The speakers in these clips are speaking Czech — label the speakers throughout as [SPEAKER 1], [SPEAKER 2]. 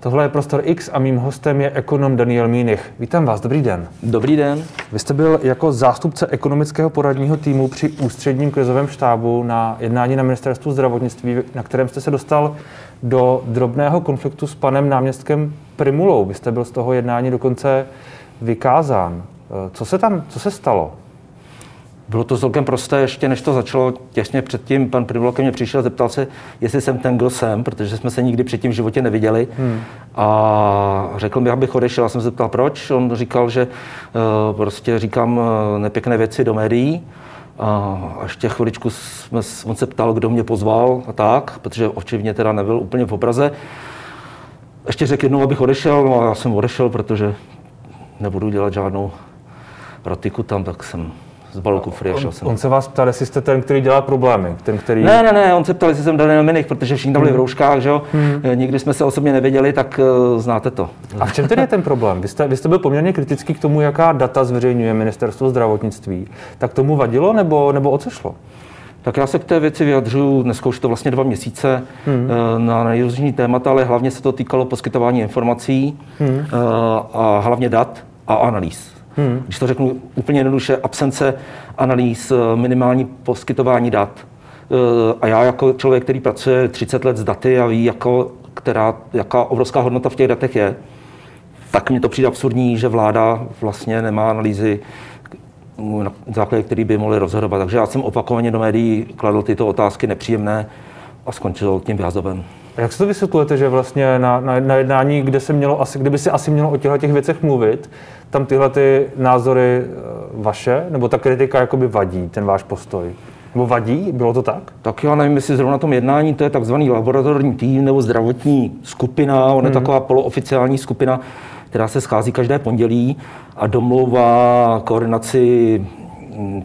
[SPEAKER 1] Tohle je Prostor X a mým hostem je ekonom Daniel Mínich. Vítám vás, dobrý den.
[SPEAKER 2] Dobrý den.
[SPEAKER 1] Vy jste byl jako zástupce ekonomického poradního týmu při ústředním krizovém štábu na jednání na ministerstvu zdravotnictví, na kterém jste se dostal do drobného konfliktu s panem náměstkem Primulou. Vy jste byl z toho jednání dokonce vykázán. Co se tam, co se stalo?
[SPEAKER 2] Bylo to celkem prosté, ještě než to začalo, těsně předtím pan Primula ke mně přišel, zeptal se, jestli jsem ten, kdo jsem, protože jsme se nikdy předtím v životě neviděli. Hmm. A řekl mi, abych odešel. Já jsem se zeptal, proč. On říkal, že uh, prostě říkám uh, nepěkné věci do médií. A ještě chviličku jsme, on se ptal, kdo mě pozval a tak, protože očividně teda nebyl úplně v obraze. Ještě řekl jednou, abych odešel, no a já jsem odešel, protože nebudu dělat žádnou rotiku tam, tak jsem z balku free
[SPEAKER 1] on,
[SPEAKER 2] jsem.
[SPEAKER 1] On se vás ptal, jestli jste ten, který dělá problémy, ten, který...
[SPEAKER 2] Ne, ne, ne, on se ptal, jestli jsem Daniel Minik, protože všichni tam byli v hmm. rouškách, že jo. Hmm. Nikdy jsme se osobně nevěděli, tak uh, znáte to.
[SPEAKER 1] A v čem tedy je ten problém? Vy jste, vy jste byl poměrně kritický k tomu, jaká data zveřejňuje ministerstvo zdravotnictví. Tak tomu vadilo, nebo, nebo o co šlo?
[SPEAKER 2] Tak já se k té věci vyjadřuju dneska už to vlastně dva měsíce hmm. Na nejrůznější témata, ale hlavně se to týkalo poskytování informací hmm. a hlavně dat a analýz. Hmm. Když to řeknu úplně jednoduše, absence analýz, eh, minimální poskytování dat. Eh, a já jako člověk, který pracuje 30 let s daty a ví, jako, která, jaká obrovská hodnota v těch datech je, tak mně to přijde absurdní, že vláda vlastně nemá analýzy, na základě který by mohli rozhodovat. Takže já jsem opakovaně do médií kladl tyto otázky nepříjemné a skončil tím vyhazovem.
[SPEAKER 1] A jak se to vysvětlujete, že vlastně na, na, na jednání, kde se mělo asi, kdyby si asi mělo o těchto těch věcech mluvit, tam tyhle ty názory eh, vaše, nebo ta kritika jakoby vadí, ten váš postoj? Nebo vadí? Bylo to tak?
[SPEAKER 2] Tak já nevím, jestli zrovna na tom jednání to je takzvaný laboratorní tým nebo zdravotní skupina, on je hmm. taková polooficiální skupina, která se schází každé pondělí a domlouvá koordinaci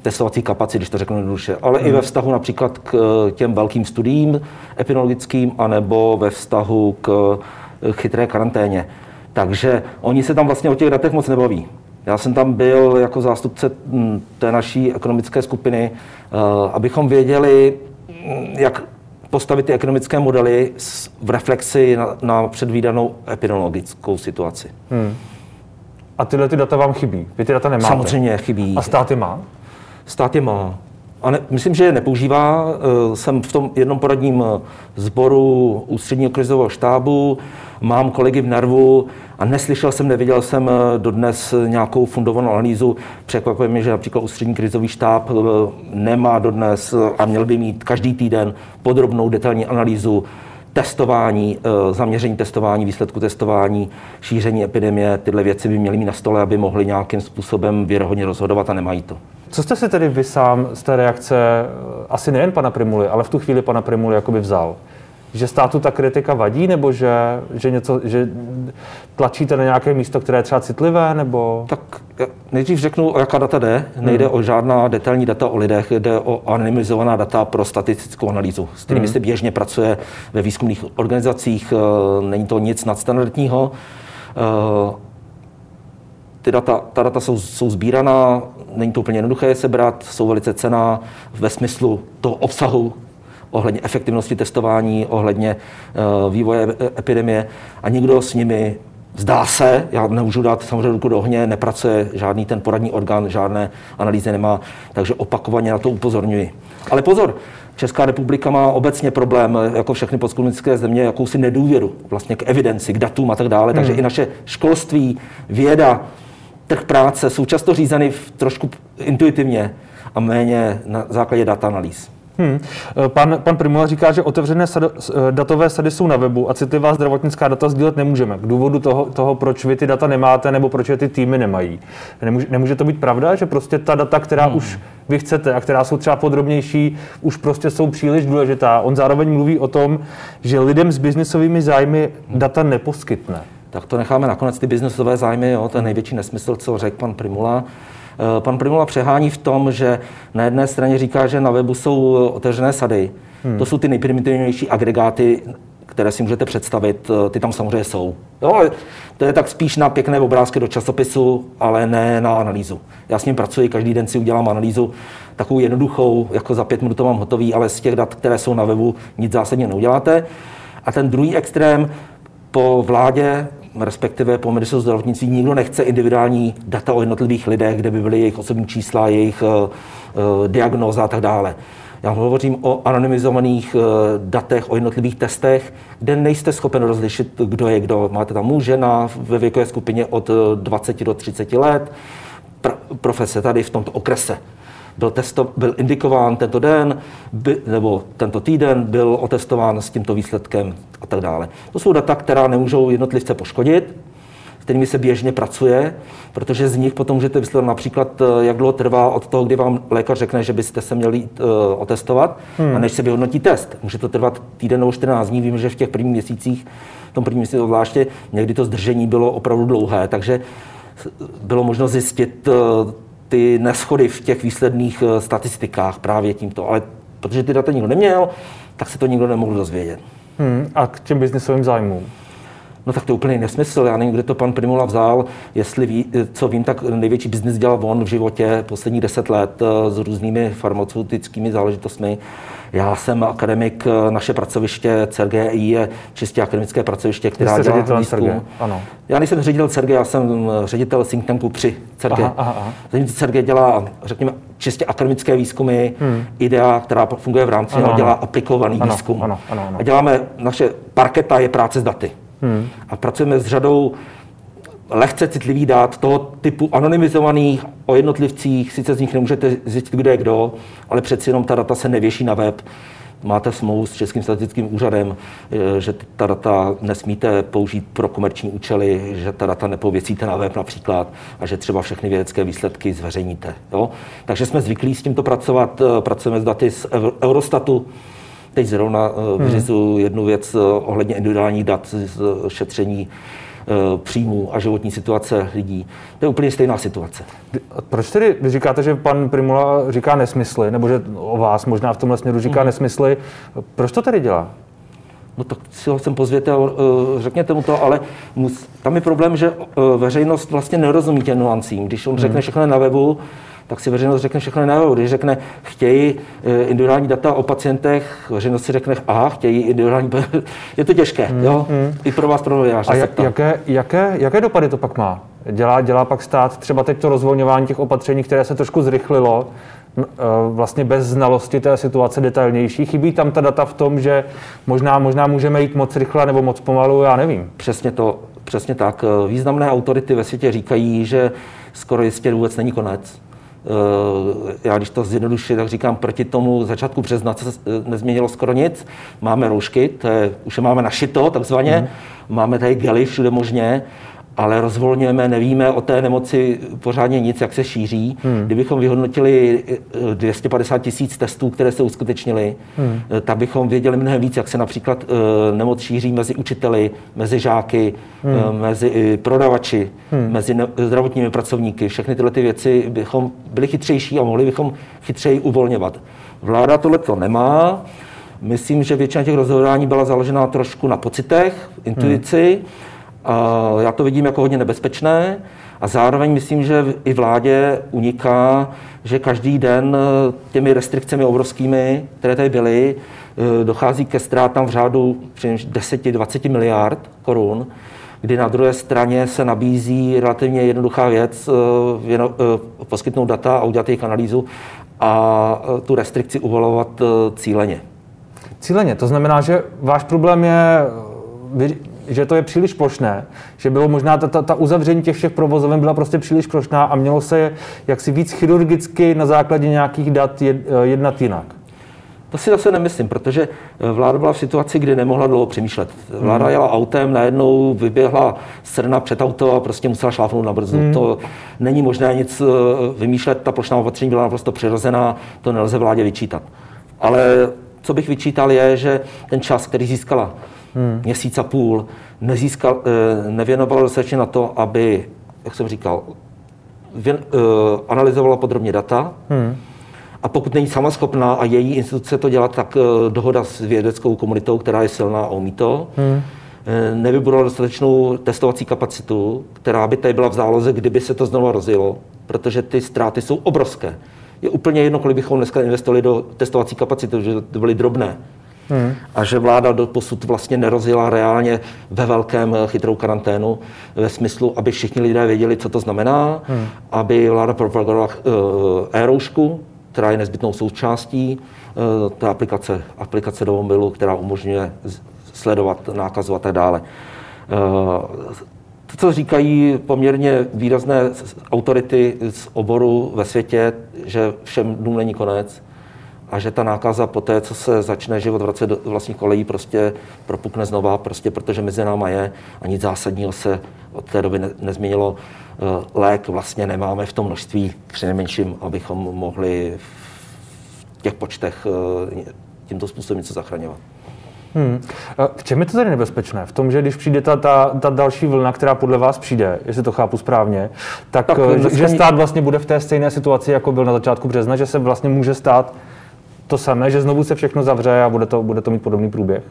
[SPEAKER 2] testovací kapacit, když to řeknu jednoduše, ale hmm. i ve vztahu například k eh, těm velkým studiím epidemiologickým, anebo ve vztahu k eh, chytré karanténě. Takže oni se tam vlastně o těch datech moc nebaví. Já jsem tam byl jako zástupce hm, té naší ekonomické skupiny, eh, abychom věděli, hm, jak postavit ty ekonomické modely v reflexi na, na předvídanou epidemiologickou situaci. Hmm.
[SPEAKER 1] A tyhle ty data vám chybí? Vy ty data nemáte?
[SPEAKER 2] Samozřejmě chybí.
[SPEAKER 1] A stát je má?
[SPEAKER 2] Stát je má. A ne, myslím, že je nepoužívá. Eh, jsem v tom jednom poradním eh, sboru ústředního krizového štábu, mám kolegy v Narvu a neslyšel jsem, neviděl jsem eh, dodnes nějakou fundovanou analýzu. Překvapuje mě, že například ústřední krizový štáb nemá dodnes a měl by mít každý týden podrobnou detailní analýzu testování, zaměření testování, výsledku testování, šíření epidemie, tyhle věci by měly mít na stole, aby mohli nějakým způsobem věrohodně rozhodovat a nemají to.
[SPEAKER 1] Co jste si tedy vy sám z té reakce, eh, asi nejen pana Primuly, ale v tu chvíli pana Primuly jakoby vzal? Že státu ta kritika vadí, nebo že, že, něco, že tlačíte na nějaké místo, které je třeba citlivé, nebo...
[SPEAKER 2] Tak nejdřív řeknu, o jaká data jde. Nejde hmm. o žádná detailní data o lidech, jde o anonymizovaná data pro statistickou analýzu, s kterými hmm. se běžně pracuje ve výzkumných organizacích. Eh, není to nic nadstandardního. Eh, ty data, ta data jsou, jsou sbíraná, není to úplně jednoduché je sebrat, jsou velice cená ve smyslu toho obsahu ohledně efektivnosti testování, ohledně uh, vývoje epidemie a nikdo s nimi Zdá se, já nemůžu dát samozřejmě ruku do ohně, nepracuje žádný ten poradní orgán, žádné analýzy nemá, takže opakovaně na to upozorňuji. Ale pozor, Česká republika má obecně problém, jako všechny postkomunistické země, jakousi nedůvěru vlastně k evidenci, k datům a tak dále. Hmm. Takže i naše školství, věda, trh práce jsou často řízeny v trošku intuitivně a méně na základě data analýz. Hmm.
[SPEAKER 1] Pan, pan Primula říká, že otevřené sad, datové sady jsou na webu a citlivá zdravotnická data sdílet nemůžeme. K důvodu toho, toho, proč vy ty data nemáte nebo proč je ty týmy nemají. Nemůže, nemůže to být pravda, že prostě ta data, která hmm. už vy chcete a která jsou třeba podrobnější, už prostě jsou příliš důležitá. On zároveň mluví o tom, že lidem s biznisovými zájmy data neposkytne
[SPEAKER 2] tak to necháme nakonec ty biznesové zájmy, jo, to je největší nesmysl, co řekl pan Primula. Eh, pan Primula přehání v tom, že na jedné straně říká, že na webu jsou otevřené sady. Hmm. To jsou ty nejprimitivnější agregáty, které si můžete představit, eh, ty tam samozřejmě jsou. Jo, to je tak spíš na pěkné obrázky do časopisu, ale ne na analýzu. Já s ním pracuji, každý den si udělám analýzu, takovou jednoduchou, jako za pět minut to mám hotový, ale z těch dat, které jsou na webu, nic zásadně neuděláte. A ten druhý extrém, po vládě, respektive po ministerstvu zdravotnictví, nikdo nechce individuální data o jednotlivých lidech, kde by byly jejich osobní čísla, jejich uh, uh, diagnóza a tak dále. Já hovořím o anonymizovaných uh, datech, o jednotlivých testech, kde nejste schopen rozlišit, kdo je kdo. Máte tam muže na, ve věkové skupině od 20 do 30 let, pr- profese tady v tomto okrese byl, testo, byl indikován tento den by, nebo tento týden, byl otestován s tímto výsledkem a tak dále. To jsou data, která nemůžou jednotlivce poškodit, s kterými se běžně pracuje, protože z nich potom můžete vysledovat například, eh, jak dlouho trvá od toho, kdy vám lékař řekne, že byste se měli uh, otestovat, hmm. a než se vyhodnotí test. Může to trvat týden nebo 14 dní. Vím, že v těch prvních měsících, v tom prvním měsíci zvláště, někdy to zdržení bylo opravdu dlouhé, takže bylo možno zjistit uh, ty neschody v těch výsledných eh, statistikách právě tímto. Ale protože ty data nikdo neměl, tak se to nikdo nemohl dozvědět.
[SPEAKER 1] Hmm, a k těm biznisovým zájmům?
[SPEAKER 2] No tak to je úplný nesmysl. Já nevím, kde to pan Primula vzal. Jestli ví, co vím, tak největší biznis dělal on v životě posledních deset let eh, s různými farmaceutickými záležitostmi. Já jsem akademik, eh, naše pracoviště CRGI je čistě akademické pracoviště, která
[SPEAKER 1] dělá výzkum. Ano.
[SPEAKER 2] Já nejsem ředitel CRG, já jsem eh, ředitel think tanku při CRG. Aha, aha, aha. CRG dělá, řekněme, čistě akademické výzkumy, hmm. IDEA, která funguje v rámci, ano, dělá aplikovaný ano, výzkum. Ano, ano, ano. A děláme, naše parketa je práce s daty. Hmm. A pracujeme s řadou lehce citlivých dát toho typu anonymizovaných o jednotlivcích, sice z nich nemůžete zjistit, kdo je kdo, ale přeci jenom ta data se nevěší na web. Máte smlouvu s Českým statistickým úřadem, eh, že ta data nesmíte použít pro komerční účely, že ta data nepověcíte na web například a že třeba všechny vědecké výsledky zveřejníte. Jo? Takže jsme zvyklí s tímto pracovat, eh, pracujeme s daty z Eurostatu, Teď zrovna eh, hmm. vyřizuju jednu věc ohledně individuálních dat z šetření Eh, příjmů a životní situace lidí. To je úplně stejná situace.
[SPEAKER 1] Proč tedy vy říkáte, že pan Primula říká nesmysly, nebo že o vás možná v tomhle směru říká mm. nesmysly? Proč to tedy dělá?
[SPEAKER 2] No tak si ho sem pozvěte a uh, řekněte mu to, ale mus, tam je problém, že veřejnost vlastně nerozumí těm nuancím. Když on řekne všechno na webu, tak si veřejnost řekne všechno na Když řekne, chtějí eh, individuální data o pacientech, veřejnost si řekne, aha, chtějí individuální, je to těžké, hmm, jo? Hmm. I pro vás, pro novináře.
[SPEAKER 1] A jak, jaké, jaké, jaké dopady to pak má? Dělá, dělá pak stát třeba teď to rozvolňování těch opatření, které se trošku zrychlilo, eh, vlastně bez znalosti té situace detailnější. Chybí tam ta data v tom, že možná, možná můžeme jít moc rychle nebo moc pomalu, já nevím.
[SPEAKER 2] Přesně to, přesně tak. Významné autority ve světě říkají, že skoro jistě vůbec není konec Eh, já když to zjednodušuji, tak říkám, proti tomu začátku března se nezměnilo skoro nic. Máme roušky, to je, už je máme našito takzvaně, mm. máme tady gely všude možně ale rozvolňujeme, nevíme o té nemoci pořádně nic, jak se šíří. Hmm. Kdybychom vyhodnotili 250 eh, tisíc testů, které se uskutečnily, hmm. Eh, tak bychom věděli mnohem víc, jak se například uh, nemoc šíří mezi učiteli, mezi žáky, hmm. mezi prodavači, hmm. mezi zdravotními pracovníky. Všechny tyhle ty věci bychom byli chytřejší a mohli bychom chytřeji uvolňovat. Vláda tohleto nemá. Myslím, že většina těch rozhodování byla založena trošku na pocitech, intuici. Hmm já to vidím jako hodně nebezpečné a zároveň myslím, že i vládě uniká, že každý den eh, těmi restrikcemi obrovskými, které tady byly, eh, dochází ke ztrátám v řádu 10-20 miliard korun, kdy na druhé straně se nabízí relativně jednoduchá věc, eh, poskytnout data a udělat jejich analýzu a tu restrikci uvolovat cíleně.
[SPEAKER 1] Cíleně, to znamená, že váš problém je že to je příliš plošné, že bylo možná ta, ta, ta uzavření těch všech provozoven byla prostě příliš plošná a mělo se jaksi víc chirurgicky na základě nějakých dat eh, jednat jinak.
[SPEAKER 2] To si zase nemyslím, protože eh, vláda byla v situaci, kdy nemohla dlouho přemýšlet. Vláda hmm. jela autem, najednou vyběhla srna před auto a prostě musela šlápnout na brzu. Hmm. To není možné nic eh, vymýšlet, ta plošná opatření byla naprosto přirozená, to nelze vládě vyčítat. Ale co bych vyčítal je, že ten čas, který získala hmm. měsíc a půl, nezískal, eh, nevěnoval dostatečně na to, aby, jak jsem říkal, věn, uh, analyzovala podrobně data, hmm. A pokud není sama schopná a její instituce to dělat, tak uh, dohoda s vědeckou komunitou, která je silná a umí to, hmm. nevybudovala dostatečnou testovací kapacitu, která by tady byla v záloze, kdyby se to znovu rozjelo, protože ty ztráty jsou obrovské. Je úplně jedno, kolik bychom dneska investovali do testovací kapacity, že to byly drobné Hmm. A že vláda do posud vlastně nerozjela reálně ve velkém chytrou karanténu ve smyslu, aby všichni lidé věděli, co to znamená, hmm. aby vláda propagovala e-roušku, která je nezbytnou součástí té aplikace, aplikace do mobilu, která umožňuje sledovat nákazu a tak dále. To, co říkají poměrně výrazné autority z oboru ve světě, že všem dnům není konec a že ta nákaza po té, co se začne život vracet do vlastních kolejí, prostě propukne znova, prostě protože mezi náma je a nic zásadního se od té doby ne, nezměnilo. Eh, lék vlastně nemáme v tom množství přinejmenším, abychom mohli v těch počtech eh, tímto způsobem něco zachraňovat.
[SPEAKER 1] Hmm. V čem je to tedy nebezpečné? V tom, že když přijde ta, ta, ta další vlna, která podle vás přijde, jestli to chápu správně, tak, tak eh, že, že stát vlastně bude v té stejné situaci, jako byl na začátku března, že se vlastně může stát to samé, že znovu se všechno zavře a bude to, bude to mít podobný průběh?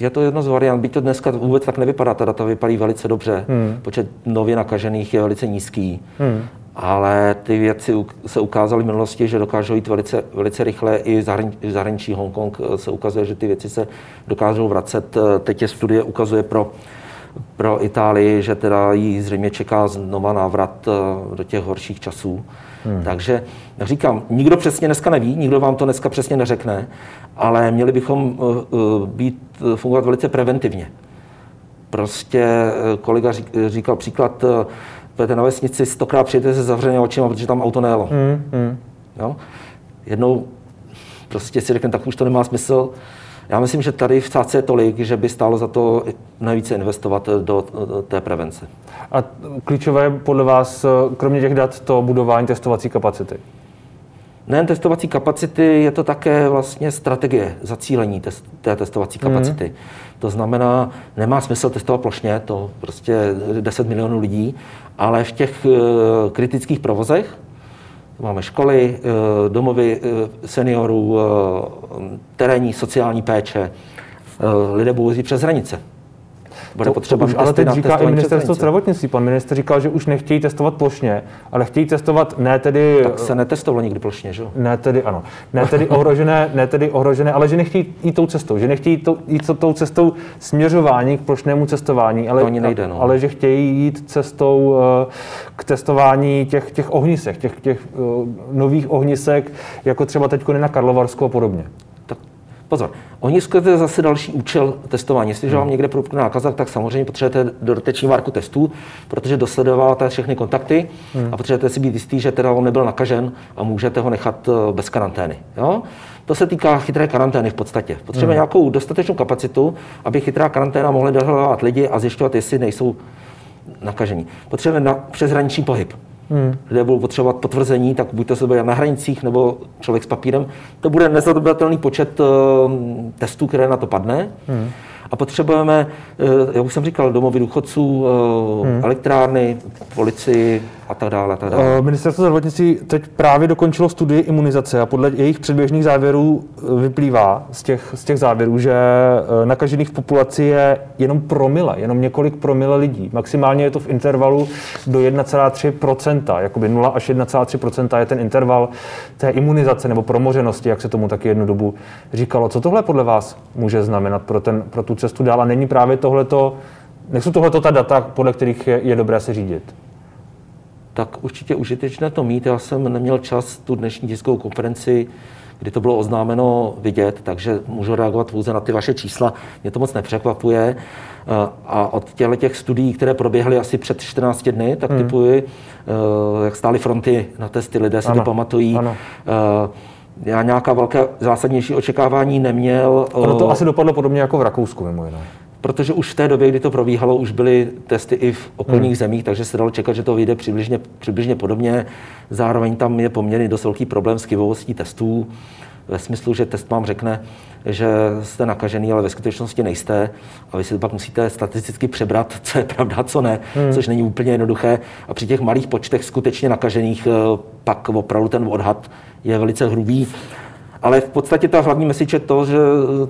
[SPEAKER 2] Je to jedno z variant, byť to dneska vůbec tak nevypadá, ta data vypadají velice dobře, hmm. počet nově nakažených je velice nízký. Hmm ale ty věci se ukázaly v minulosti, že dokážou jít velice, velice rychle. I v zahraničí Hongkong eh, se ukazuje, že ty věci se dokážou vracet. Eh, teď je studie ukazuje pro, pro Itálii, že teda jí zřejmě čeká znova návrat eh, do těch horších časů. Hmm. Takže říkám, nikdo přesně dneska neví, nikdo vám to dneska přesně neřekne, ale měli bychom být, fungovat velice preventivně. Prostě kolega říkal příklad půjdete na vesnici, stokrát přijete se zavřenými očima, protože tam auto nejelo. Mm, mm. Jo? Jednou prostě si řekne, tak už to nemá smysl. Já myslím, že tady v sáce je tolik, že by stálo za to nejvíce investovat do, té prevence.
[SPEAKER 1] A klíčové podle vás, kromě těch dat, to budování testovací kapacity?
[SPEAKER 2] Nejen testovací kapacity, je to také vlastně strategie zacílení test, té testovací mhm. kapacity. Mm. To znamená, nemá smysl testovat plošně, to prostě 10 milionů lidí, ale v těch eh, kritických provozech, máme školy, eh, domovy eh, seniorů, terénní sociální péče, lidé budou přes hranice
[SPEAKER 1] bude to, potřeba to už, Ale teď říká i ministerstvo zdravotnictví. Pan minister říkal, že už nechtějí testovat plošně, ale chtějí testovat ne tedy...
[SPEAKER 2] Tak se netestovalo nikdy plošně, že
[SPEAKER 1] Ne tedy, ano. Ne tedy ohrožené, ne tedy ohrožené, ale že nechtějí jít tou cestou, že nechtějí to, jít tou cestou směřování k plošnému cestování, ale,
[SPEAKER 2] to ani nejde, no.
[SPEAKER 1] ale že chtějí jít cestou eh, k testování těch, těch ohnisek, těch, těch uh, nových ohnisek, jako třeba teď na Karlovarsku a podobně.
[SPEAKER 2] Pozor, oni je zase další účel testování. Jestliže vám hmm. někde propukne nákaza, tak samozřejmě potřebujete dodateční várku testů, protože dosledováváte všechny kontakty hmm. a potřebujete si být jistý, že teda on nebyl nakažen a můžete ho nechat eh, bez karantény. Jo? To se týká chytré karantény v podstatě. Potřebujeme hmm. nějakou dostatečnou kapacitu, aby chytrá karanténa mohla dohledávat lidi a zjišťovat, jestli nejsou nakažení. Potřebujeme na přeshraniční pohyb hmm. lidé budou potřebovat potvrzení, tak buď to se bude na hranicích nebo člověk s papírem. To bude nezadobatelný počet uh, testů, které na to padne. Hmm. A potřebujeme, eh, jak už jsem říkal, domovy důchodců, eh, hmm. elektrárny, policii a tak dále. A tak dále.
[SPEAKER 1] Eh, ministerstvo zdravotnictví teď právě dokončilo studii imunizace a podle jejich předběžných závěrů vyplývá z těch, z těch závěrů, že nakažených v populaci je jenom promile, jenom několik promile lidí. Maximálně je to v intervalu do 1,3%, jakoby 0 až 1,3% je ten interval té imunizace nebo promořenosti, jak se tomu taky jednu dobu říkalo. Co tohle podle vás může znamenat pro, ten, pro tu cestu dál a není právě tohleto, nejsou tohleto ta data, podle kterých je, je dobré se řídit?
[SPEAKER 2] Tak určitě užitečné to mít. Já jsem neměl čas tu dnešní tiskovou konferenci, kdy to bylo oznámeno vidět, takže můžu reagovat pouze na ty vaše čísla. Mě to moc nepřekvapuje. A od těchto těch studií, které proběhly asi před 14 dny, tak hmm. typuji, eh, jak stály fronty na testy, lidé si ano. to pamatují. Ano. Eh, já nějaká velké zásadnější očekávání neměl.
[SPEAKER 1] Ono to asi dopadlo podobně jako v Rakousku, mimo jiné.
[SPEAKER 2] Protože už v té době, kdy to probíhalo, už byly testy i v okolních hmm. zemích, takže se dalo čekat, že to vyjde přibližně, přibližně podobně. Zároveň tam je poměrně dost velký problém s chybovostí testů, ve smyslu, že test vám řekne, že jste nakažený, ale ve skutečnosti nejste. A vy si to pak musíte statisticky přebrat, co je pravda, co ne, hmm. což není úplně jednoduché. A při těch malých počtech skutečně nakažených eh, pak opravdu ten odhad je velice hrubý. Ale v podstatě ta hlavní message je to, že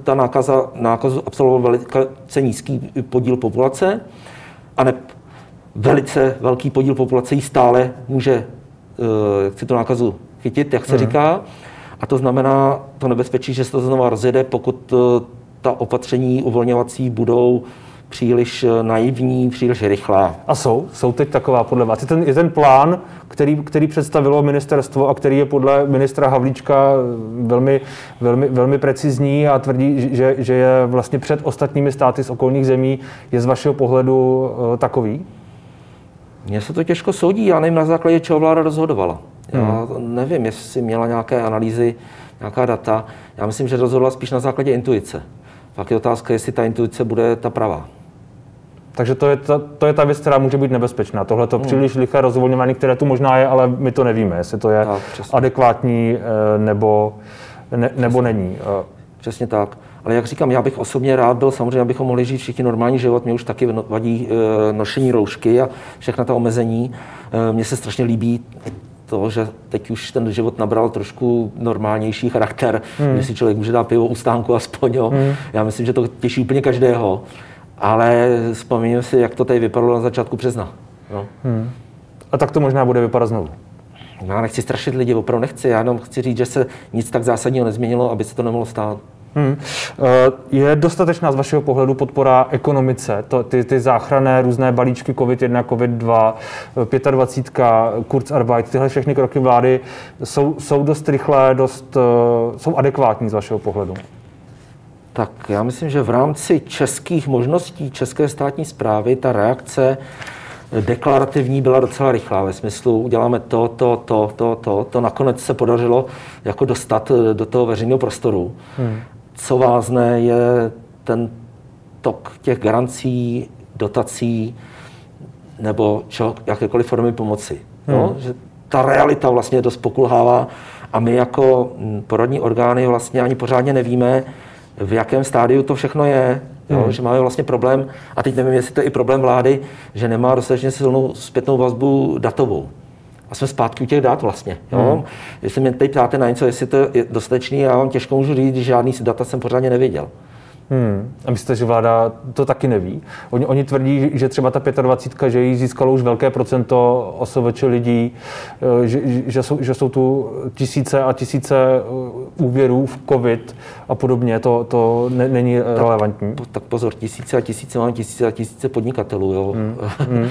[SPEAKER 2] ta nákaza, nákazu absolvoval velice nízký podíl populace a ne, velice velký podíl populace jí stále může eh, jak si tu nákazu chytit, jak se hmm. říká. A to znamená to nebezpečí, že se to znova rozjede, pokud eh, ta opatření uvolňovací budou příliš eh, naivní, příliš rychlá.
[SPEAKER 1] A jsou? Jsou teď taková podle vás? Je ten, je ten plán, který, který představilo ministerstvo a který je podle ministra Havlíčka velmi, velmi, velmi precizní a tvrdí, že, že je vlastně před ostatními státy z okolních zemí, je z vašeho pohledu takový?
[SPEAKER 2] Mně se to těžko soudí, já nevím, na základě čeho vláda rozhodovala. Já hmm. nevím, jestli měla nějaké analýzy, nějaká data. Já myslím, že rozhodla spíš na základě intuice. Pak je otázka, jestli ta intuice bude ta pravá.
[SPEAKER 1] Takže to je, ta, to je ta věc, která může být nebezpečná. Tohle to hmm. příliš liché rozvolňování, které tu možná je, ale my to nevíme, jestli to je tak, adekvátní eh, nebo, ne, nebo není.
[SPEAKER 2] Eh, přesně tak. Ale jak říkám, já bych osobně rád byl, samozřejmě, abychom mohli žít všichni normální život. Mě už taky vadí e, nošení roušky a všechna ta omezení. Mně se strašně líbí to, že teď už ten život nabral trošku normálnější charakter, hmm. že si člověk může dát pivo u stánku aspoň. Jo. Hmm. Já myslím, že to těší úplně každého. Ale vzpomínám si, jak to tady vypadalo na začátku března. No. Hmm.
[SPEAKER 1] A tak to možná bude vypadat znovu.
[SPEAKER 2] Já nechci strašit lidi, opravdu nechci. Já jenom chci říct, že se nic tak zásadního nezměnilo, aby se to nemohlo stát. Hmm.
[SPEAKER 1] Je dostatečná z vašeho pohledu podpora ekonomice, to, ty, ty záchranné různé balíčky COVID-1, COVID-2, 25, Kurzarbeit, tyhle všechny kroky vlády jsou, jsou dost rychlé, dost, eh, jsou adekvátní z vašeho pohledu?
[SPEAKER 2] Tak já myslím, že v rámci českých možností české státní zprávy ta reakce deklarativní byla docela rychlá, ve smyslu uděláme to, to, to, to, to. To nakonec se podařilo jako dostat do toho veřejného prostoru. Hmm. Co vázne je ten tok těch garancí, dotací nebo čo, jakékoliv formy pomoci. Hmm. No, že ta realita vlastně dost pokulhává a my jako porodní orgány vlastně ani pořádně nevíme, v jakém stádiu to všechno je, jo, hmm. že máme vlastně problém, a teď nevím, jestli to je i problém vlády, že nemá dostatečně silnou zpětnou vazbu datovou. A jsme zpátky u těch dat vlastně. Jo? Hmm. Jestli mě teď ptáte na něco, jestli to je dostatečný, já vám těžko můžu říct, že žádný data jsem pořádně neviděl.
[SPEAKER 1] Hmm. A myslíte, že vláda to taky neví? Oni, oni tvrdí, že třeba ta 25, že jí získalo už velké procento OSVČ lidí, eh, že, že, jsou, že jsou tu tisíce a tisíce eh, úvěrů v COVID a podobně. To, to ne, není tak, relevantní.
[SPEAKER 2] Tak pozor, tisíce a tisíce mám tisíce a tisíce podnikatelů. Jo. Hmm. Hmm.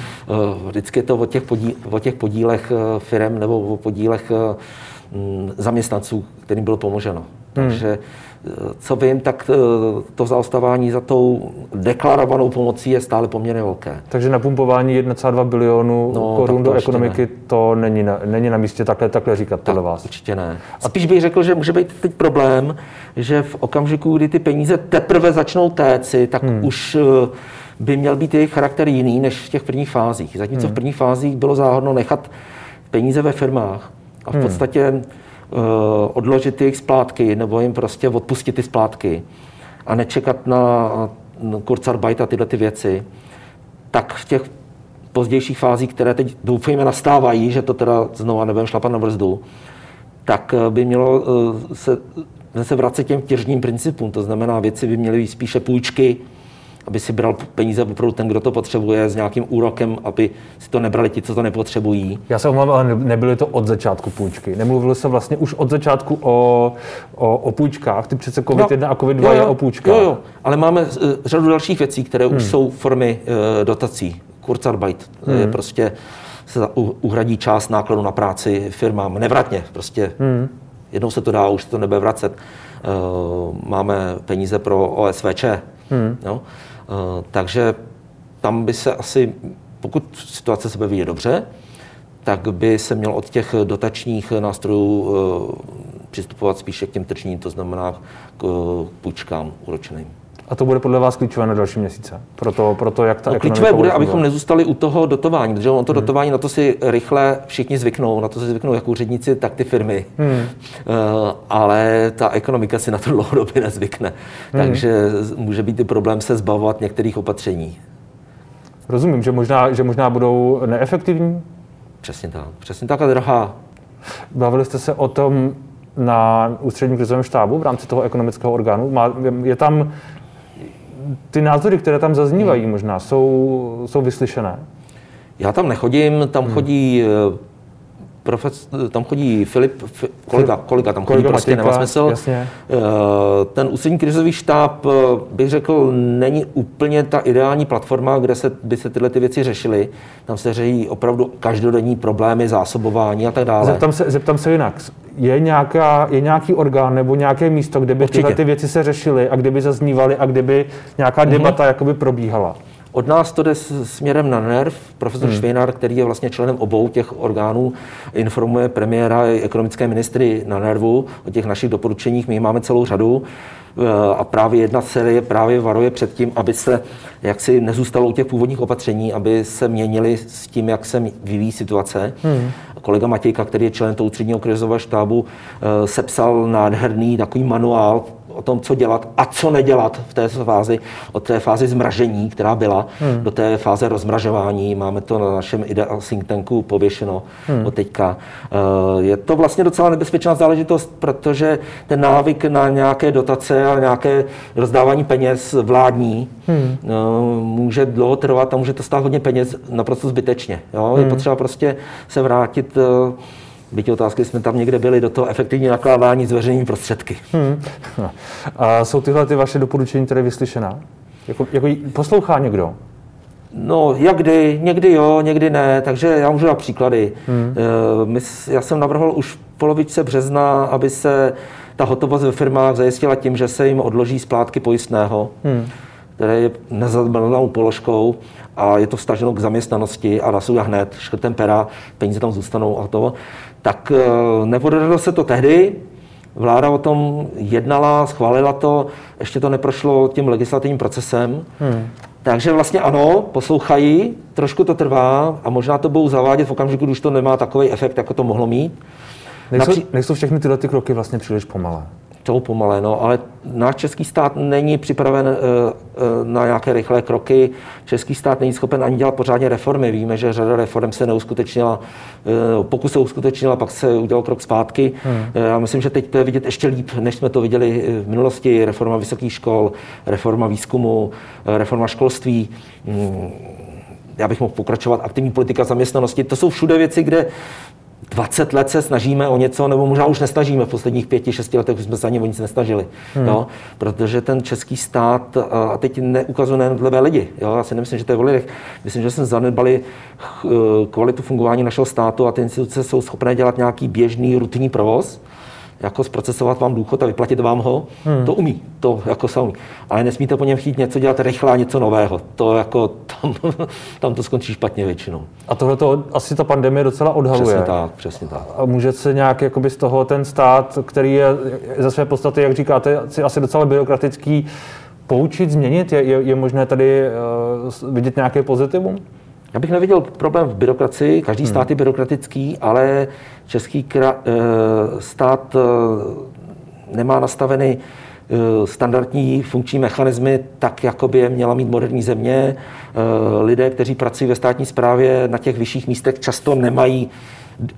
[SPEAKER 2] Vždycky je to o těch, podí, o těch podílech firm nebo o podílech mm, zaměstnanců, kterým bylo pomoženo. Hmm. Takže co vím, tak eh, to zaostávání za tou deklarovanou pomocí je stále poměrně velké.
[SPEAKER 1] Takže napumpování 1,2 bilionu no, korun do ekonomiky, ne. to není na, není na místě takhle, takhle říkat tak, podle vás?
[SPEAKER 2] Určitě ne. A spíš bych řekl, že může být teď problém, že v okamžiku, kdy ty peníze teprve začnou téci, tak hmm. už eh, by měl být jejich charakter jiný než v těch prvních fázích. Zatímco hmm. v prvních fázích bylo záhodno nechat peníze ve firmách a v hmm. podstatě Eh, odložit jejich splátky nebo jim prostě odpustit ty splátky a nečekat na Kurzarbeit a tyhle ty věci, tak v těch pozdějších fázích, které teď doufejme nastávají, že to teda znovu nebudeme šlapat na brzdu, tak eh, by mělo eh, se, se vracet těm těžním principům. To znamená, věci by měly být spíše půjčky, aby si bral peníze opravdu ten, kdo to potřebuje, s nějakým úrokem, aby si to nebrali ti, co to nepotřebují.
[SPEAKER 1] Já se omlouvám, ale nebyly to od začátku půjčky. Nemluvilo se vlastně už od začátku o, o, o půjčkách. Ty přece COVID-1 no, a COVID-2 jo, jo, je o půjčkách. Jo, jo,
[SPEAKER 2] ale máme uh, řadu dalších věcí, které hmm. už jsou formy uh, dotací. Kurzarbeit hmm. je prostě se uhradí část nákladu na práci firmám nevratně. Prostě hmm. jednou se to dá, už se to nebude vracet. Uh, máme peníze pro OSVČ. Hmm. Jo? Eh, takže tam by se asi, pokud situace se bude dobře, tak by se měl od těch dotačních nástrojů eh, přistupovat spíše k těm tržním, to znamená k půjčkám úročeným.
[SPEAKER 1] A to bude podle vás klíčové na další měsíce? Proto, proto jak ta
[SPEAKER 2] no, klíčové bude, abychom nezůstali u toho dotování, protože on to hmm. dotování, na to si rychle všichni zvyknou, na to si zvyknou jak úředníci, tak ty firmy. Hmm. Uh, ale ta ekonomika si na to dlouhodobě nezvykne. Hmm. Takže může být i problém se zbavovat některých opatření.
[SPEAKER 1] Rozumím, že možná, že možná budou neefektivní?
[SPEAKER 2] Přesně tak. Přesně tak a drahá.
[SPEAKER 1] Bavili jste se o tom na ústředním krizovém štábu v rámci toho ekonomického orgánu. Má, je tam ty názory, které tam zaznívají hmm. možná, jsou, jsou vyslyšené?
[SPEAKER 2] Já tam nechodím, tam hmm. chodí eh, profes, tam chodí Filip, kolega, kolega tam kolega chodí, prostě nemá smysl. Jasně. Eh, ten ústřední krizový štáb, eh, bych řekl, není úplně ta ideální platforma, kde se, by se tyhle ty věci řešily. Tam se řeší opravdu každodenní problémy, zásobování a tak dále.
[SPEAKER 1] Zeptám se, zeptám se jinak. Je, nějaká, je nějaký orgán nebo nějaké místo, kde by Určitě. tyhle ty věci se řešily a kde by zaznívaly a kde by nějaká mhm. debata mm-hmm. jakoby probíhala?
[SPEAKER 2] Od nás to jde směrem na NERV. Profesor hmm. Švejnár, který je vlastně členem obou těch orgánů, informuje premiéra i ekonomické ministry na NERVu o těch našich doporučeních. My máme celou řadu eh, a právě jedna série právě varuje před tím, aby se jaksi nezůstalo u těch původních opatření, aby se měnili s tím, jak se vyvíjí situace. Hmm. Kolega Matějka, který je člen toho ústředního krizového štábu, eh, sepsal nádherný takový manuál o tom, co dělat a co nedělat v té fázi, od té fázi zmražení, která byla, hmm. do té fáze rozmražování. Máme to na našem ideal think tanku pověšeno hmm. od teďka. Eh, je to vlastně docela nebezpečná záležitost, protože ten návyk na nějaké dotace a nějaké rozdávání peněz vládní hmm. Eh, může dlouho trvat a může to stát hodně peněz naprosto zbytečně. Jo? Hmm. Je potřeba prostě se vrátit eh, Byť otázky jsme tam někde byli do toho efektivní nakládání s veřejnými prostředky. Hmm.
[SPEAKER 1] A jsou tyhle ty vaše doporučení které vyslyšená? Jako, jako poslouchá někdo?
[SPEAKER 2] No, jak kdy, někdy jo, někdy ne, takže já můžu dát příklady. Hmm. Eh, já jsem navrhl už v polovičce března, aby se ta hotovost ve firmách zajistila tím, že se jim odloží splátky pojistného, hmm. Které je nezadbanou položkou a je to vstaženo k zaměstnanosti a nasuja hned, škrtem pera, peníze tam zůstanou a to tak eh, nepodařilo se to tehdy. Vláda o tom jednala, schválila to, ještě to neprošlo tím legislativním procesem. Hmm. Takže vlastně ano, poslouchají, trošku to trvá a možná to budou zavádět v okamžiku, když to nemá takový efekt, jako to mohlo mít.
[SPEAKER 1] Nejsou, Napří... nejsou všechny tyhle ty kroky vlastně příliš pomalé?
[SPEAKER 2] Jsou pomalé, no, ale náš český stát není připraven uh, uh, na nějaké rychlé kroky. Český stát není schopen ani dělat pořádně reformy. Víme, že řada reform se neuskutečnila, uh, pokud se uskutečnila, pak se udělal krok zpátky. Hmm. Já myslím, že teď to je vidět ještě líp, než jsme to viděli v minulosti. Reforma vysokých škol, reforma výzkumu, reforma školství. Hmm já bych mohl pokračovat, aktivní politika zaměstnanosti. To jsou všude věci, kde 20 let se snažíme o něco, nebo možná už nesnažíme, v posledních pěti, šesti letech už jsme se ani o nic nesnažili. Hmm. Jo? Protože ten český stát, a teď neukazuje jednotlivé lidi, jo? já si nemyslím, že to je o lidech, myslím, že jsme zanedbali kvalitu fungování našeho státu a ty instituce jsou schopné dělat nějaký běžný rutinní provoz, jako zprocesovat vám důchod a vyplatit vám ho, hmm. to umí, to jako se umí. Ale nesmíte po něm chtít něco dělat rychle a něco nového. To jako, tam, tam to skončí špatně většinou.
[SPEAKER 1] A tohle to asi ta pandemie docela odhaluje.
[SPEAKER 2] Přesně tak, přesně tak.
[SPEAKER 1] A může se nějak jakoby z toho ten stát, který je ze své podstaty, jak říkáte, asi docela byrokratický, poučit, změnit? Je, je, je možné tady uh, vidět nějaké pozitivum?
[SPEAKER 2] Já bych neviděl problém v byrokracii, každý hmm. stát je byrokratický, ale český kra, eh, stát eh, nemá nastaveny eh, standardní funkční mechanismy tak, jako by je měla mít moderní země. Lidé, kteří pracují ve státní správě na těch vyšších místech, často nemají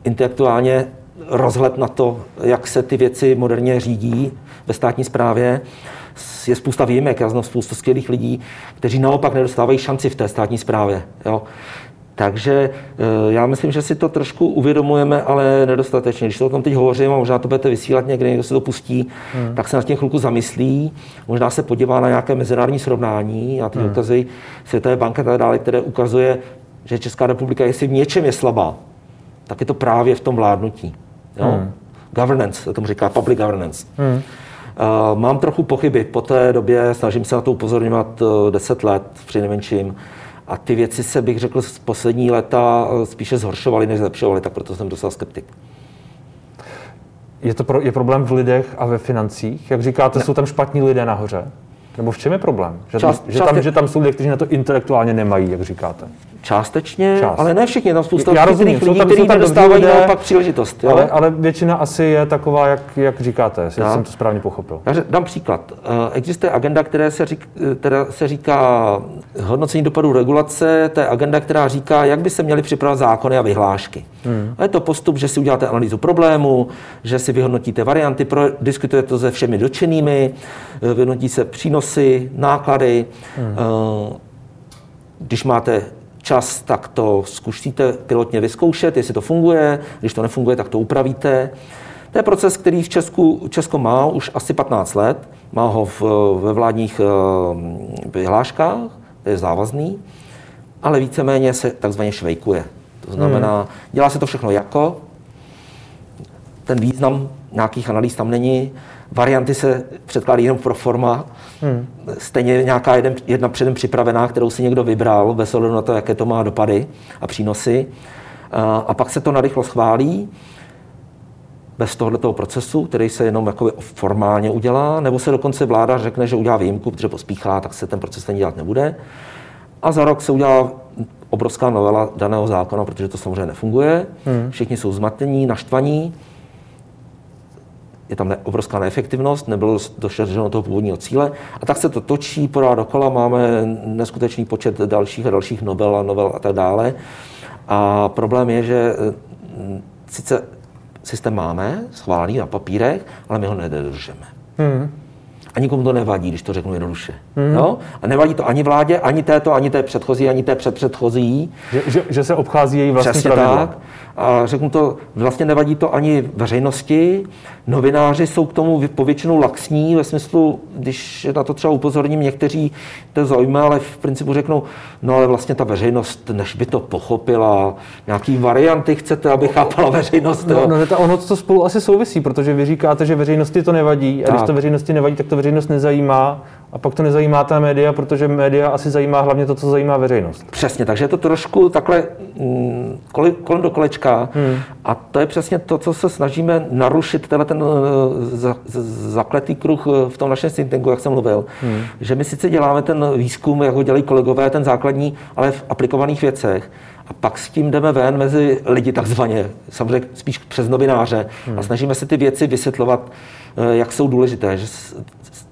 [SPEAKER 2] intelektuálně rozhled na to, jak se ty věci moderně řídí ve státní správě je spousta výjimek, já znám spoustu skvělých lidí, kteří naopak nedostávají šanci v té státní správě. Jo. Takže eh, já myslím, že si to trošku uvědomujeme, ale nedostatečně. Když to o tom teď hovořím a možná to budete vysílat někde, někdo se to pustí, hmm. tak se na těch chvilku zamyslí, možná se podívá na nějaké mezinárodní srovnání a ty hmm. ukazují Světové banka a tak dále, které ukazuje, že Česká republika, jestli v něčem je slabá, tak je to právě v tom vládnutí. Jo? Hmm. Governance, to tomu říká public governance. Hmm. Mám trochu pochyby. Po té době snažím se na to upozorňovat uh, 10 let při nejmenším. A ty věci se, bych řekl, z poslední léta uh, spíše zhoršovaly, než zlepšovaly, tak proto jsem docela skeptik.
[SPEAKER 1] Je to pro, je problém v lidech a ve financích? Jak říkáte, ne. jsou tam špatní lidé nahoře? Nebo v čem je problém? Že, část, že, tam, že tam jsou lidé, kteří na to intelektuálně nemají, jak říkáte?
[SPEAKER 2] Částečně, Část. ale ne všichni, tam spousta Já rozumím, lidí, tam, kteří tam dostávají lidé, naopak příležitost.
[SPEAKER 1] Jo? Ale, ale většina asi je taková, jak, jak říkáte, jestli Já. jsem to správně pochopil.
[SPEAKER 2] Já dám příklad. Eh, existuje agenda, která se, řík, která se říká hodnocení dopadů regulace, to je agenda, která říká, jak by se měly připravovat zákony a vyhlášky. Hmm. A je to postup, že si uděláte analýzu problému, že si vyhodnotíte varianty, diskutujete to se všemi dotčenými, eh, vyhodnotí se přínosy, náklady. Hmm. Eh, když máte čas, tak to zkusíte pilotně vyzkoušet, jestli to funguje, když to nefunguje, tak to upravíte. To je proces, který v Česku, Česko má už asi 15 let, má ho v, ve vládních eh, vyhláškách, to je závazný, ale víceméně se takzvaně švejkuje. To znamená, hmm. dělá se to všechno jako, ten význam nějakých analýz tam není, varianty se předkládají jenom pro forma, hmm. stejně nějaká jeden, jedna předem připravená, kterou si někdo vybral, bez ohledu na to, jaké to má dopady a přínosy. A, a pak se to narychlo schválí, bez tohoto procesu, který se jenom jako formálně udělá, nebo se dokonce vláda řekne, že udělá výjimku, protože pospíchá, tak se ten proces stejně dělat nebude. A za rok se udělá obrovská novela daného zákona, protože to samozřejmě nefunguje. Hmm. Všichni jsou zmatení, naštvaní je tam obrovská neefektivnost, nebylo dosaženo toho původního cíle. A tak se to točí pořád dokola, máme neskutečný počet dalších a dalších novel a novel a tak dále. A problém je, že mm, sice systém máme, schválený na papírech, ale my ho nedodržeme. Hmm. A nikomu to nevadí, když to řeknu jednoduše. Mm. No? A nevadí to ani vládě, ani této, ani té předchozí, ani té předpředchozí.
[SPEAKER 1] Že, že, že se obchází její vlastní
[SPEAKER 2] Přesně pravidla. tak. A řeknu to, vlastně nevadí to ani veřejnosti. Novináři jsou k tomu povětšinou laxní, ve smyslu, když na to třeba upozorním, někteří to zajímá, ale v principu řeknou, no ale vlastně ta veřejnost, než by to pochopila, nějaký varianty chcete, aby chápala veřejnost.
[SPEAKER 1] No, no, no ono to spolu asi souvisí, protože vy říkáte, že veřejnosti to nevadí, a tak. když to veřejnosti nevadí, tak to veřejnost nezajímá a pak to nezajímá ta média, protože média asi zajímá hlavně to, co zajímá veřejnost.
[SPEAKER 2] Přesně, takže je to trošku takhle mm, kolem do kolečka hmm. a to je přesně to, co se snažíme narušit, tenhle ten uh, zakletý kruh eh, v tom našem think jak jsem mluvil, hmm. že my sice děláme ten výzkum, jak ho dělají kolegové, ten základní, ale v aplikovaných věcech, a pak s tím jdeme ven mezi lidi takzvaně, samozřejmě spíš přes novináře hmm. a snažíme se ty věci vysvětlovat, eh, jak jsou důležité. Že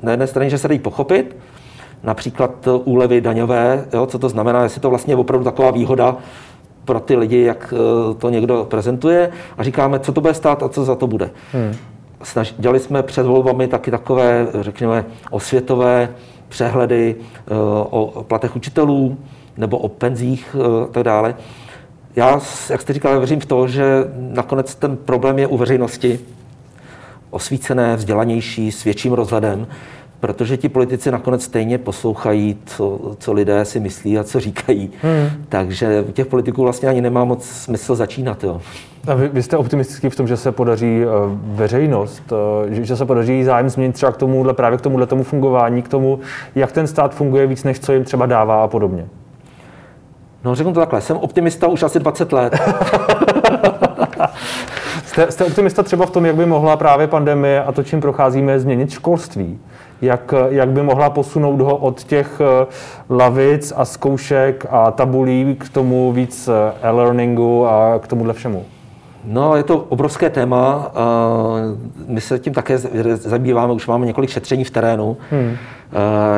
[SPEAKER 2] na jedné straně, že se dají pochopit, například úlevy daňové, jo, co to znamená, jestli to vlastně je opravdu taková výhoda pro ty lidi, jak eh, to někdo prezentuje a říkáme, co to bude stát a co za to bude. Hmm. Snaž, dělali jsme před volbami taky takové, řekněme, osvětové přehledy eh, o platech učitelů nebo o penzích eh, a tak dále. Já, jak jste říkal, věřím v to, že nakonec ten problém je u veřejnosti, osvícené, vzdělanější, s větším rozhledem, protože ti politici nakonec stejně poslouchají, co, co lidé si myslí a co říkají. Hmm. Takže u těch politiků vlastně ani nemá moc smysl začínat. Jo.
[SPEAKER 1] A vy, vy jste optimistický v tom, že se podaří uh, veřejnost, uh, že, že se podaří zájem změnit třeba k tomuhle, právě k tomuhle tomu fungování, k tomu, jak ten stát funguje víc, než co jim třeba dává a podobně?
[SPEAKER 2] No řeknu to takhle, jsem optimista už asi 20 let.
[SPEAKER 1] Jste, jste optimista třeba v tom, jak by mohla právě pandemie a to, čím procházíme, změnit školství? Jak, jak by mohla posunout ho od těch eh, lavic a zkoušek a tabulí k tomu víc eh, e-learningu a k tomuhle všemu?
[SPEAKER 2] No, je to obrovské téma. My se tím také zabýváme, už máme několik šetření v terénu. Hmm.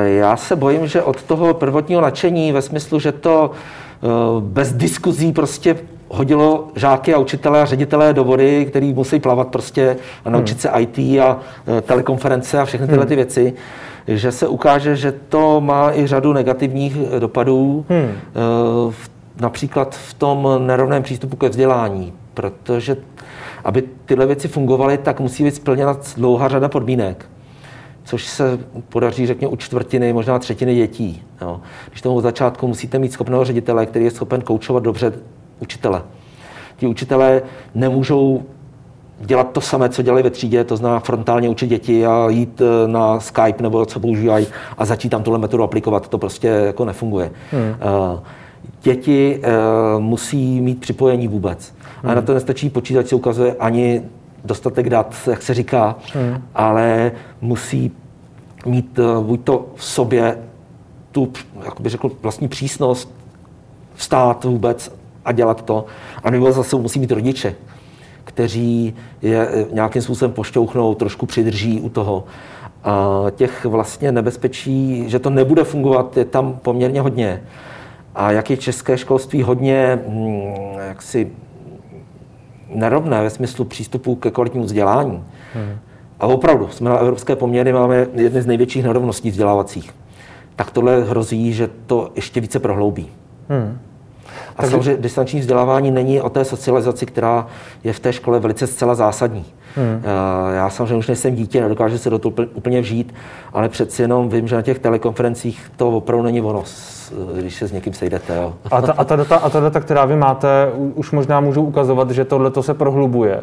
[SPEAKER 2] Já se bojím, že od toho prvotního nadšení ve smyslu, že to bez diskuzí prostě hodilo žáky a učitele a ředitele do vody, který musí plavat prostě a naučit se IT a e, telekonference a všechny tyhle ty hmm. věci, že se ukáže, že to má i řadu negativních e, dopadů, hmm. E, například v tom nerovném přístupu ke vzdělání, protože aby tyhle věci fungovaly, tak musí být splněna dlouhá řada podmínek což se podaří, řekněme, u čtvrtiny, možná třetiny dětí. Jo. Když tomu od začátku musíte mít schopného ředitele, který je schopen koučovat dobře učitele. Ti učitelé nemůžou dělat to samé, co dělají ve třídě, to znamená frontálně učit děti a jít eh, na Skype nebo co používají a začít tam tuhle metodu aplikovat. To prostě jako nefunguje. Hmm. Eh, děti eh, musí mít připojení vůbec. Hmm. A na to nestačí počítač, se ukazuje ani dostatek dat, jak se říká, hmm. ale musí mít buď to v sobě tu, jak bych řekl, vlastní přísnost, vstát vůbec a dělat to. A nebo zase musí mít rodiče, kteří je nějakým způsobem pošťouchnou, trošku přidrží u toho. A těch vlastně nebezpečí, že to nebude fungovat, je tam poměrně hodně. A jak je české školství hodně hm, jaksi nerovné ve smyslu přístupu ke kvalitnímu vzdělání. Hmm. A opravdu, jsme na evropské poměry, máme jedny z největších nerovností vzdělávacích. Tak tohle hrozí, že to ještě více prohloubí. Hmm. A Takže... samozřejmě distanční vzdělávání není o té socializaci, která je v té škole velice zcela zásadní. Hmm. Já samozřejmě už nejsem dítě, nedokážu se do toho úplně vžít, ale přeci jenom vím, že na těch telekonferencích to opravdu není ono, když se s někým sejdete. Jo.
[SPEAKER 1] A, ta, a, ta data, a ta data, která vy máte, už možná můžou ukazovat, že tohle se prohlubuje?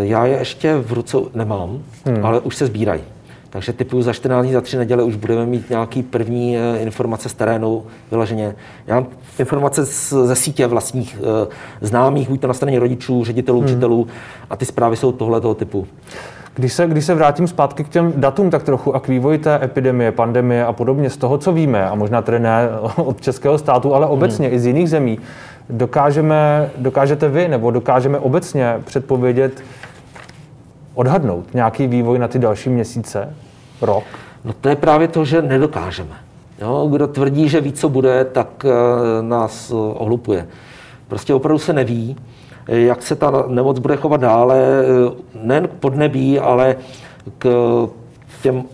[SPEAKER 2] Já je ještě v ruce nemám, hmm. ale už se sbírají. Takže typu za 14 dní, za 3 neděle už budeme mít nějaký první eh, informace z terénu vyloženě. Já mám informace z, ze sítě vlastních eh, známých, buď to na straně rodičů, ředitelů, hmm. učitelů a ty zprávy jsou tohoto typu.
[SPEAKER 1] Když se, když se vrátím zpátky k těm datům tak trochu a k vývoji té epidemie, pandemie a podobně, z toho, co víme, a možná tedy ne od českého státu, ale obecně hmm. i z jiných zemí, dokážeme, dokážete vy nebo dokážeme obecně předpovědět, odhadnout nějaký vývoj na ty další měsíce, rok?
[SPEAKER 2] No to je právě to, že nedokážeme. Jo, kdo tvrdí, že ví, co bude, tak uh, nás uh, ohlupuje. Prostě opravdu se neví, jak se ta nemoc bude chovat dále, nejen k podnebí, ale k těm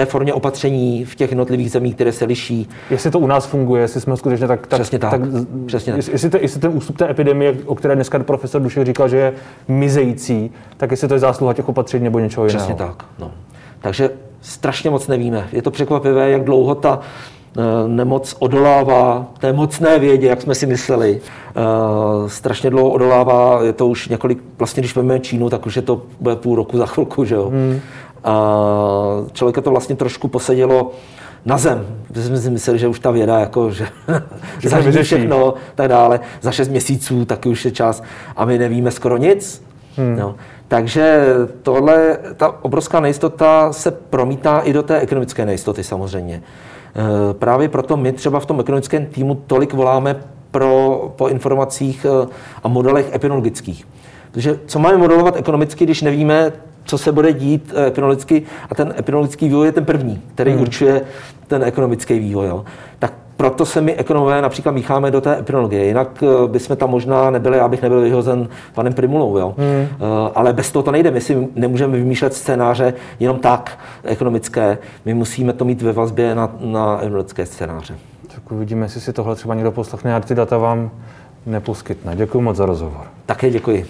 [SPEAKER 2] té formě opatření v těch jednotlivých zemích, které se liší.
[SPEAKER 1] Jestli to u nás funguje, jestli jsme skutečně tak... tak
[SPEAKER 2] Přesně tak. tak Přesně
[SPEAKER 1] tak. Jestli, jestli ten ústup té epidemie, o které dneska profesor Dušek říkal, že je mizející, tak jestli to je zásluha těch opatření nebo něčeho
[SPEAKER 2] jiného. Přesně tak. No. Takže strašně moc nevíme. Je to překvapivé, jak dlouho ta eh, nemoc odolává té mocné vědě, jak jsme si mysleli. Uh, strašně dlouho odolává, je to už několik, vlastně když vezmeme Čínu, tak už je to bude půl roku za chvilku, že jo. Hmm. A člověka to vlastně trošku posadilo na zem, protože jsme si mysleli, že už ta věda jako, že, že zařídí všechno, tak dále. Za šest měsíců taky už je čas a my nevíme skoro nic. Hmm. No. Takže tohle, ta obrovská nejistota se promítá i do té ekonomické nejistoty samozřejmě. E, právě proto my třeba v tom ekonomickém týmu tolik voláme pro, po informacích e, a modelech epidemiologických. Protože co máme modelovat ekonomicky, když nevíme, co se bude dít eh, epidemiologicky a ten epidemiologický vývoj je ten první, který hmm. určuje ten ekonomický vývoj. Jo. Tak proto se my ekonomové například mícháme do té epidemiologie. Jinak eh, bychom tam možná nebyli, já bych nebyl vyhozen panem Primulou. Jo. Hmm. Uh, ale bez toho to nejde. My si nemůžeme vymýšlet scénáře jenom tak ekonomické. My musíme to mít ve vazbě na, na epidemiologické scénáře.
[SPEAKER 1] Tak uvidíme, jestli si tohle třeba někdo poslechne a ty data vám neposkytne. Děkuji moc za rozhovor.
[SPEAKER 2] Také děkuji.